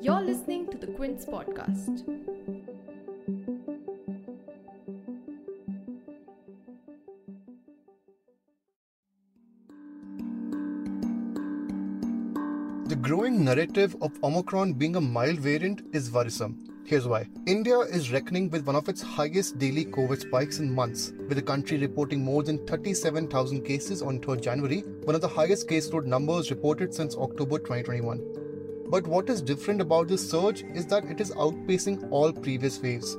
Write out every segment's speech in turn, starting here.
You're listening to the Quint podcast. The growing narrative of Omicron being a mild variant is worrisome. Here's why. India is reckoning with one of its highest daily COVID spikes in months, with the country reporting more than 37,000 cases on 3rd January, one of the highest caseload numbers reported since October 2021. But what is different about this surge is that it is outpacing all previous waves.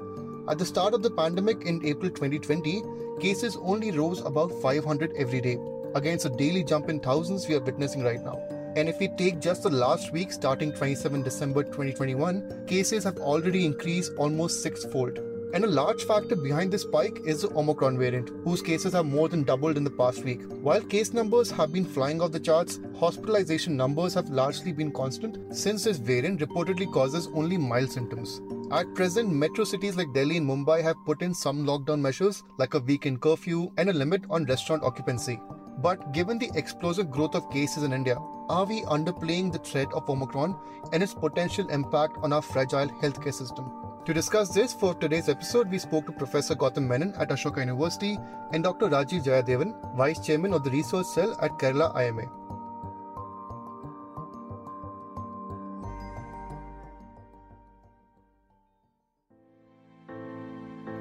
At the start of the pandemic in April 2020, cases only rose about 500 every day, against a daily jump in thousands we are witnessing right now. And if we take just the last week starting 27 December 2021, cases have already increased almost sixfold. And a large factor behind this spike is the Omicron variant, whose cases have more than doubled in the past week. While case numbers have been flying off the charts, hospitalization numbers have largely been constant since this variant reportedly causes only mild symptoms. At present, metro cities like Delhi and Mumbai have put in some lockdown measures like a weekend curfew and a limit on restaurant occupancy. But given the explosive growth of cases in India, are we underplaying the threat of Omicron and its potential impact on our fragile healthcare system? To discuss this for today's episode, we spoke to Professor Gautam Menon at Ashoka University and Dr. Rajeev Jayadevan, Vice Chairman of the Research Cell at Kerala IMA.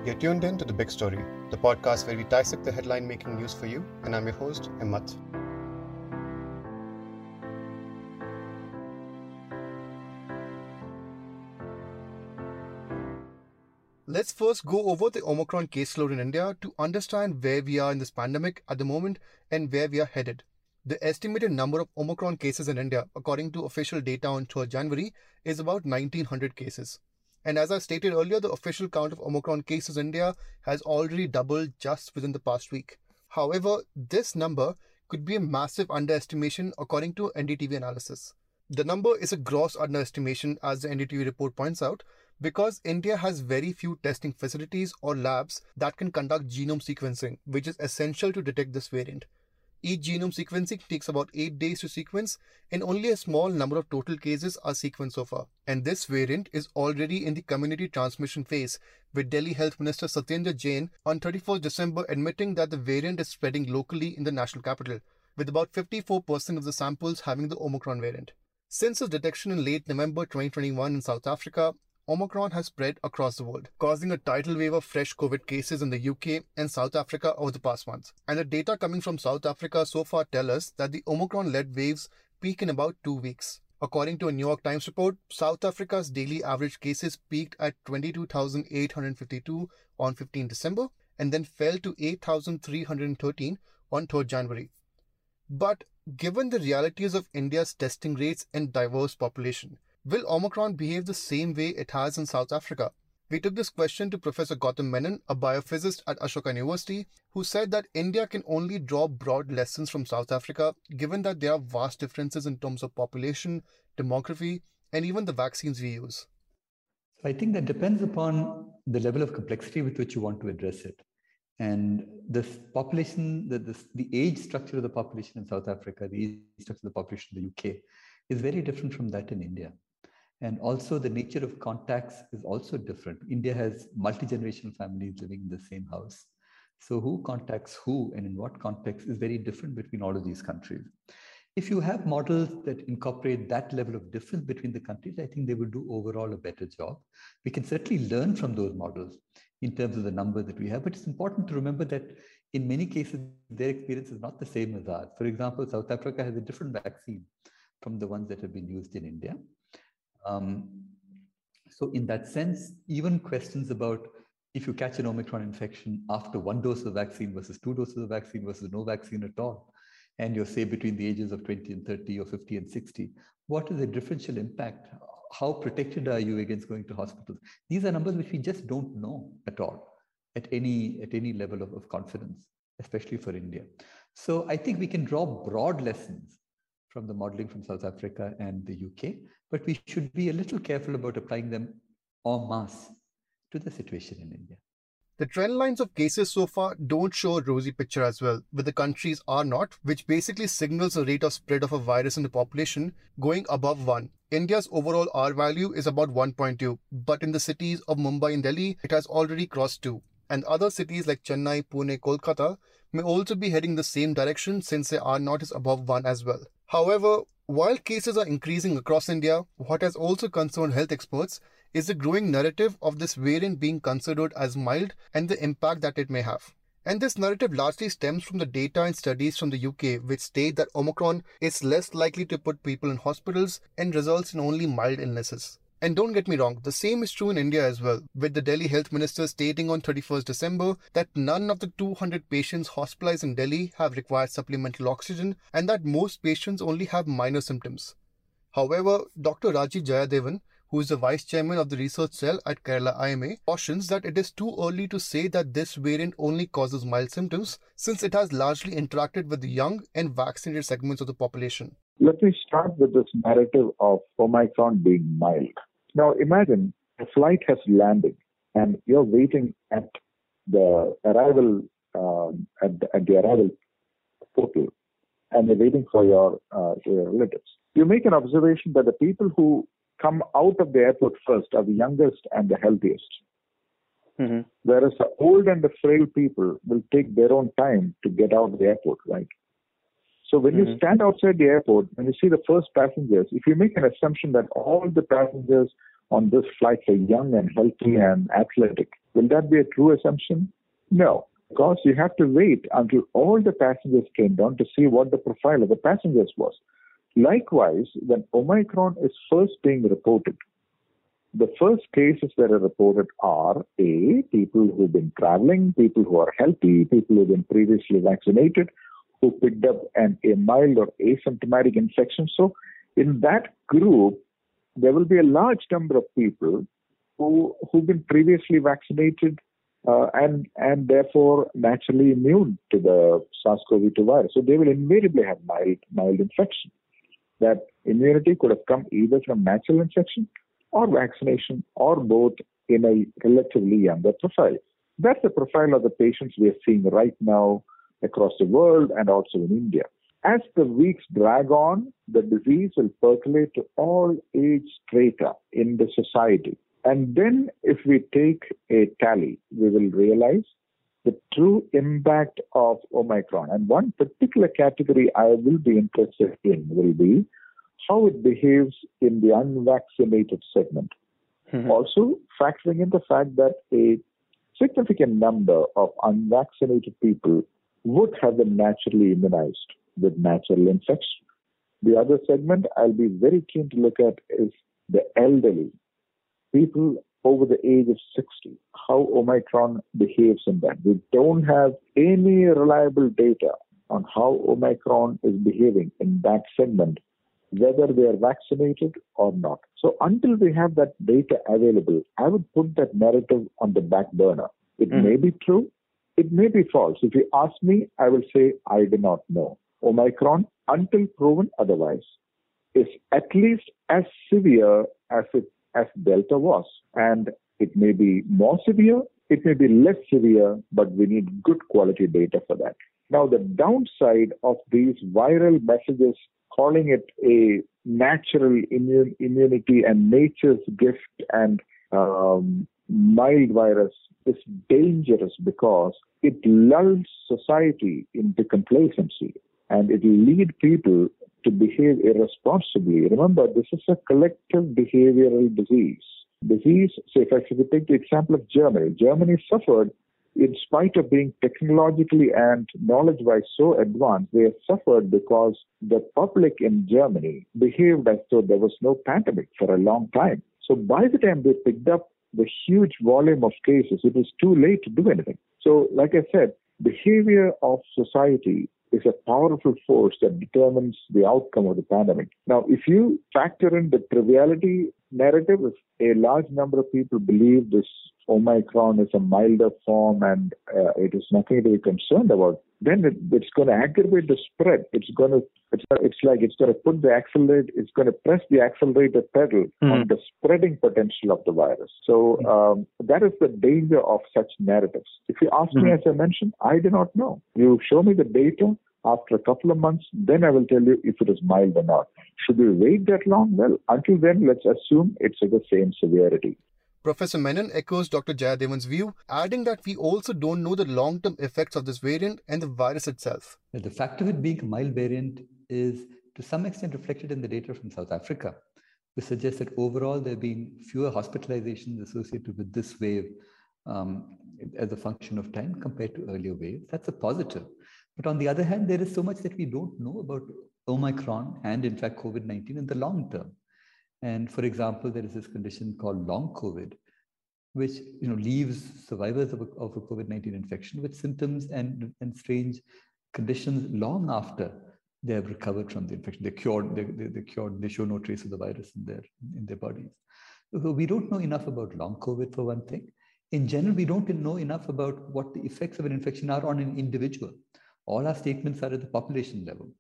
You're tuned in to The Big Story, the podcast where we dissect the headline making news for you, and I'm your host, Himmat. Let's first go over the Omicron caseload in India to understand where we are in this pandemic at the moment and where we are headed. The estimated number of Omicron cases in India, according to official data on 3rd January, is about 1900 cases. And as I stated earlier, the official count of Omicron cases in India has already doubled just within the past week. However, this number could be a massive underestimation according to NDTV analysis. The number is a gross underestimation, as the NDTV report points out, because India has very few testing facilities or labs that can conduct genome sequencing, which is essential to detect this variant. Each genome sequencing takes about 8 days to sequence, and only a small number of total cases are sequenced so far. And this variant is already in the community transmission phase, with Delhi Health Minister Satyendra Jain on 31st December admitting that the variant is spreading locally in the national capital, with about 54% of the samples having the Omicron variant. Since its detection in late November 2021 in South Africa, Omicron has spread across the world, causing a tidal wave of fresh COVID cases in the UK and South Africa over the past month. And the data coming from South Africa so far tell us that the Omicron led waves peak in about two weeks. According to a New York Times report, South Africa's daily average cases peaked at 22,852 on 15 December and then fell to 8,313 on 3rd January. But given the realities of India's testing rates and diverse population, Will Omicron behave the same way it has in South Africa? We took this question to Professor Gautam Menon, a biophysicist at Ashoka University, who said that India can only draw broad lessons from South Africa, given that there are vast differences in terms of population, demography, and even the vaccines we use. So I think that depends upon the level of complexity with which you want to address it. And the population, the, the, the age structure of the population in South Africa, the age structure of the population in the UK, is very different from that in India. And also the nature of contacts is also different. India has multi-generational families living in the same house. So who contacts who and in what context is very different between all of these countries. If you have models that incorporate that level of difference between the countries, I think they will do overall a better job. We can certainly learn from those models in terms of the number that we have, but it's important to remember that in many cases, their experience is not the same as ours. For example, South Africa has a different vaccine from the ones that have been used in India. Um, so in that sense, even questions about if you catch an Omicron infection after one dose of vaccine versus two doses of vaccine versus no vaccine at all, and you're say between the ages of 20 and 30 or 50 and 60, what is the differential impact? How protected are you against going to hospitals? These are numbers which we just don't know at all at any at any level of, of confidence, especially for India. So I think we can draw broad lessons from the modeling from South Africa and the UK, but we should be a little careful about applying them en masse to the situation in India. The trend lines of cases so far don't show a rosy picture as well, with the country's R naught, which basically signals the rate of spread of a virus in the population, going above 1. India's overall R value is about 1.2, but in the cities of Mumbai and Delhi, it has already crossed 2. And other cities like Chennai, Pune, Kolkata may also be heading the same direction since their R naught is above 1 as well. However, while cases are increasing across India, what has also concerned health experts is the growing narrative of this variant being considered as mild and the impact that it may have. And this narrative largely stems from the data and studies from the UK, which state that Omicron is less likely to put people in hospitals and results in only mild illnesses. And don't get me wrong, the same is true in India as well, with the Delhi Health Minister stating on 31st December that none of the 200 patients hospitalized in Delhi have required supplemental oxygen and that most patients only have minor symptoms. However, Dr. Rajeev Jayadevan, who is the vice chairman of the research cell at Kerala IMA, cautions that it is too early to say that this variant only causes mild symptoms since it has largely interacted with the young and vaccinated segments of the population. Let me start with this narrative of Omicron being mild. Now imagine a flight has landed and you're waiting at the arrival um, at, the, at the arrival portal and you're waiting for your, uh, your relatives. You make an observation that the people who come out of the airport first are the youngest and the healthiest. Mm-hmm. Whereas the old and the frail people will take their own time to get out of the airport, right? So when mm-hmm. you stand outside the airport, when you see the first passengers, if you make an assumption that all the passengers on this flight are young and healthy and athletic, will that be a true assumption? No, because you have to wait until all the passengers came down to see what the profile of the passengers was. Likewise, when Omicron is first being reported, the first cases that are reported are A, people who've been traveling, people who are healthy, people who've been previously vaccinated, who picked up an, a mild or asymptomatic infection. So, in that group, there will be a large number of people who, who've been previously vaccinated uh, and, and therefore naturally immune to the SARS-CoV-2 virus. So they will invariably have mild, mild infection that immunity could have come either from natural infection or vaccination or both in a relatively younger profile. That's the profile of the patients we are seeing right now across the world and also in India. As the weeks drag on, the disease will percolate to all age strata in the society. And then, if we take a tally, we will realize the true impact of Omicron. And one particular category I will be interested in will be how it behaves in the unvaccinated segment. Mm-hmm. Also, factoring in the fact that a significant number of unvaccinated people would have been naturally immunized with natural infection. The other segment I'll be very keen to look at is the elderly, people over the age of 60, how Omicron behaves in that. We don't have any reliable data on how Omicron is behaving in that segment, whether they are vaccinated or not. So until we have that data available, I would put that narrative on the back burner. It mm. may be true, it may be false. If you ask me, I will say I do not know. Omicron, until proven otherwise, is at least as severe as it as Delta was. And it may be more severe, it may be less severe, but we need good quality data for that. Now, the downside of these viral messages calling it a natural immune, immunity and nature's gift and um, mild virus is dangerous because it lulls society into complacency and it will lead people to behave irresponsibly. Remember, this is a collective behavioral disease. Disease, say, if I take the example of Germany, Germany suffered in spite of being technologically and knowledge-wise so advanced, they have suffered because the public in Germany behaved as though there was no pandemic for a long time. So by the time they picked up the huge volume of cases, it was too late to do anything. So, like I said, behavior of society is a powerful force that determines the outcome of the pandemic. Now, if you factor in the triviality narrative, if a large number of people believe this Omicron is a milder form and uh, it is nothing to be concerned about, then it, it's going to aggravate the spread. It's going to, it's, it's like it's going to put the accelerator, it's going to press the accelerator pedal mm. on the spreading potential of the virus. So mm. um, that is the danger of such narratives. If you ask mm. me, as I mentioned, I do not know. You show me the data, after a couple of months, then I will tell you if it is mild or not. Should we wait that long? Well, until then, let's assume it's of the same severity. Professor Menon echoes Dr. Jayadevan's view, adding that we also don't know the long term effects of this variant and the virus itself. The fact of it being a mild variant is to some extent reflected in the data from South Africa, which suggests that overall there have been fewer hospitalizations associated with this wave um, as a function of time compared to earlier waves. That's a positive. But on the other hand, there is so much that we don't know about Omicron and, in fact, COVID 19 in the long term. And for example, there is this condition called long COVID, which you know leaves survivors of a, of a COVID-19 infection with symptoms and, and strange conditions long after they have recovered from the infection. They're cured, they, they, they're cured, they show no trace of the virus in their, in their bodies. So we don't know enough about long COVID for one thing. In general, we don't know enough about what the effects of an infection are on an individual. All our statements are at the population level.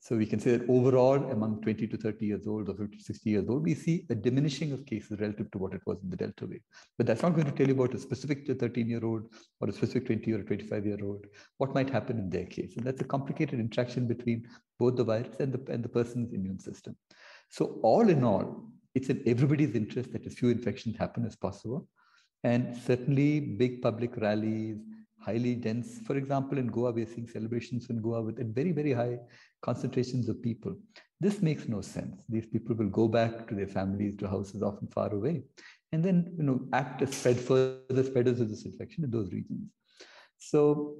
So we can say that overall, among 20 to 30 years old or 50 to 60 years old, we see a diminishing of cases relative to what it was in the Delta wave. But that's not going to tell you about a specific 13 year old or a specific 20 or 25 year old, what might happen in their case. And that's a complicated interaction between both the virus and the, and the person's immune system. So, all in all, it's in everybody's interest that as few infections happen as possible. And certainly, big public rallies, highly dense. For example, in Goa, we are seeing celebrations in Goa with very, very high concentrations of people. This makes no sense. These people will go back to their families, to houses often far away, and then you know act as spread further spreaders of this infection in those regions. So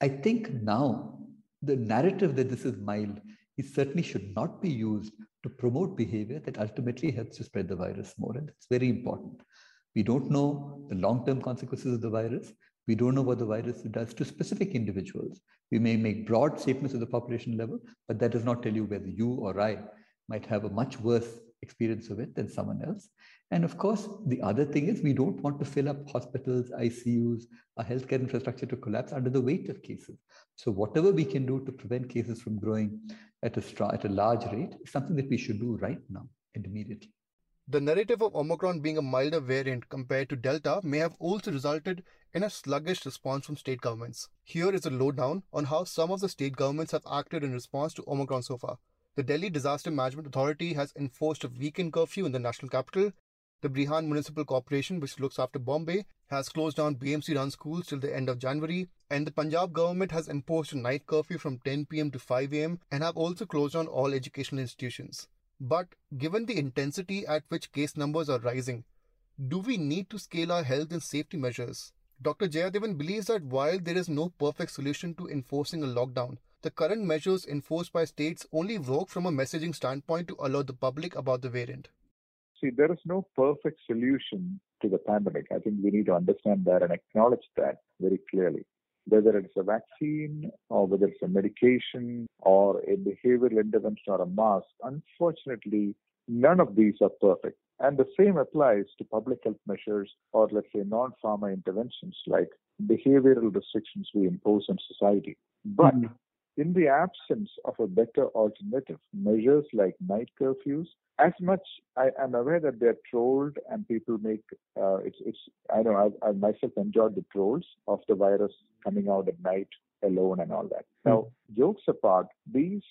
I think now the narrative that this is mild it certainly should not be used to promote behavior that ultimately helps to spread the virus more. And it's very important. We don't know the long term consequences of the virus. We don't know what the virus does to specific individuals. We may make broad statements at the population level, but that does not tell you whether you or I might have a much worse experience of it than someone else. And of course, the other thing is we don't want to fill up hospitals, ICUs, our healthcare infrastructure to collapse under the weight of cases. So whatever we can do to prevent cases from growing at a, at a large rate is something that we should do right now and immediately. The narrative of Omicron being a milder variant compared to Delta may have also resulted in a sluggish response from state governments. Here is a lowdown on how some of the state governments have acted in response to Omicron so far. The Delhi Disaster Management Authority has enforced a weekend curfew in the national capital. The Brihan Municipal Corporation, which looks after Bombay, has closed down BMC run schools till the end of January. And the Punjab government has imposed a night curfew from 10 pm to 5 am and have also closed down all educational institutions. But given the intensity at which case numbers are rising, do we need to scale our health and safety measures? Dr. Jayadevan believes that while there is no perfect solution to enforcing a lockdown, the current measures enforced by states only work from a messaging standpoint to alert the public about the variant. See, there is no perfect solution to the pandemic. I think we need to understand that and acknowledge that very clearly whether it's a vaccine or whether it's a medication or a behavioral intervention or a mask, unfortunately, none of these are perfect. And the same applies to public health measures or, let's say, non pharma interventions like behavioral restrictions we impose on society. But mm-hmm in the absence of a better alternative, measures like night curfews, as much I am aware that they're trolled and people make uh, it's it's I know I've, I've, myself enjoyed the trolls of the virus coming out at night alone and all that. Mm. Now, jokes apart, these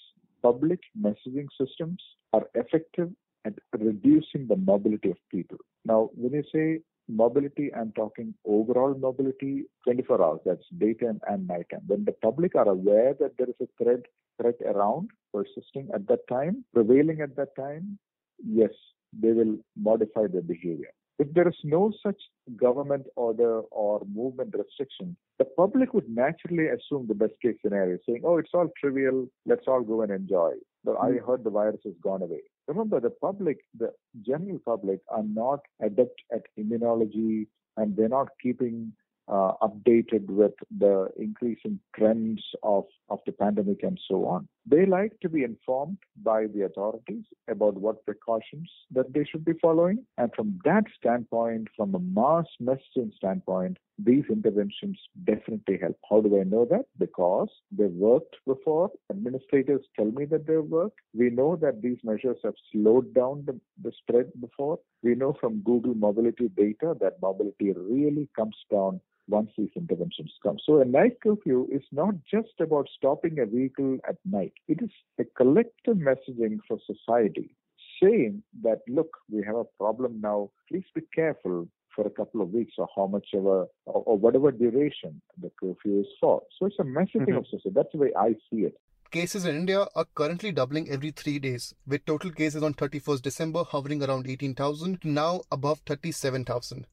public messaging systems are effective at reducing the mobility of people. Now, when you say mobility, I'm talking overall mobility 24 hours. That's daytime and nighttime. When the public are aware that there is a threat threat around persisting at that time, prevailing at that time, yes, they will modify their behavior. If there is no such government order or movement restriction, the public would naturally assume the best case scenario, saying, oh, it's all trivial, let's all go and enjoy. But I hmm. heard the virus has gone away. Remember, the public, the general public, are not adept at immunology and they're not keeping uh, updated with the increasing trends of, of the pandemic and so on. They like to be informed by the authorities about what precautions that they should be following. And from that standpoint, from a mass messaging standpoint, these interventions definitely help. How do I know that? Because they've worked before. Administrators tell me that they've worked. We know that these measures have slowed down the, the spread before. We know from Google mobility data that mobility really comes down once these interventions come. So a night curfew is not just about stopping a vehicle at night. It is a collective messaging for society saying that, look, we have a problem now. Please be careful for a couple of weeks or how much a, or, or whatever duration the curfew is for. So it's a messaging mm-hmm. of society. That's the way I see it. Cases in India are currently doubling every three days, with total cases on 31st December hovering around 18,000 to now above 37,000.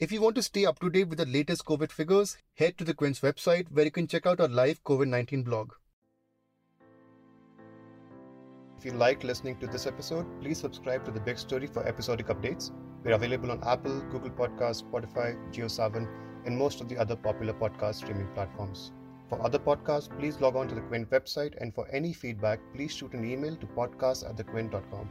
If you want to stay up to date with the latest COVID figures, head to the Quint's website where you can check out our live COVID 19 blog. If you liked listening to this episode, please subscribe to The Big Story for episodic updates. We're available on Apple, Google Podcasts, Spotify, JioSaavn, and most of the other popular podcast streaming platforms. For other podcasts, please log on to the Quint website, and for any feedback, please shoot an email to podcast at thequint.com.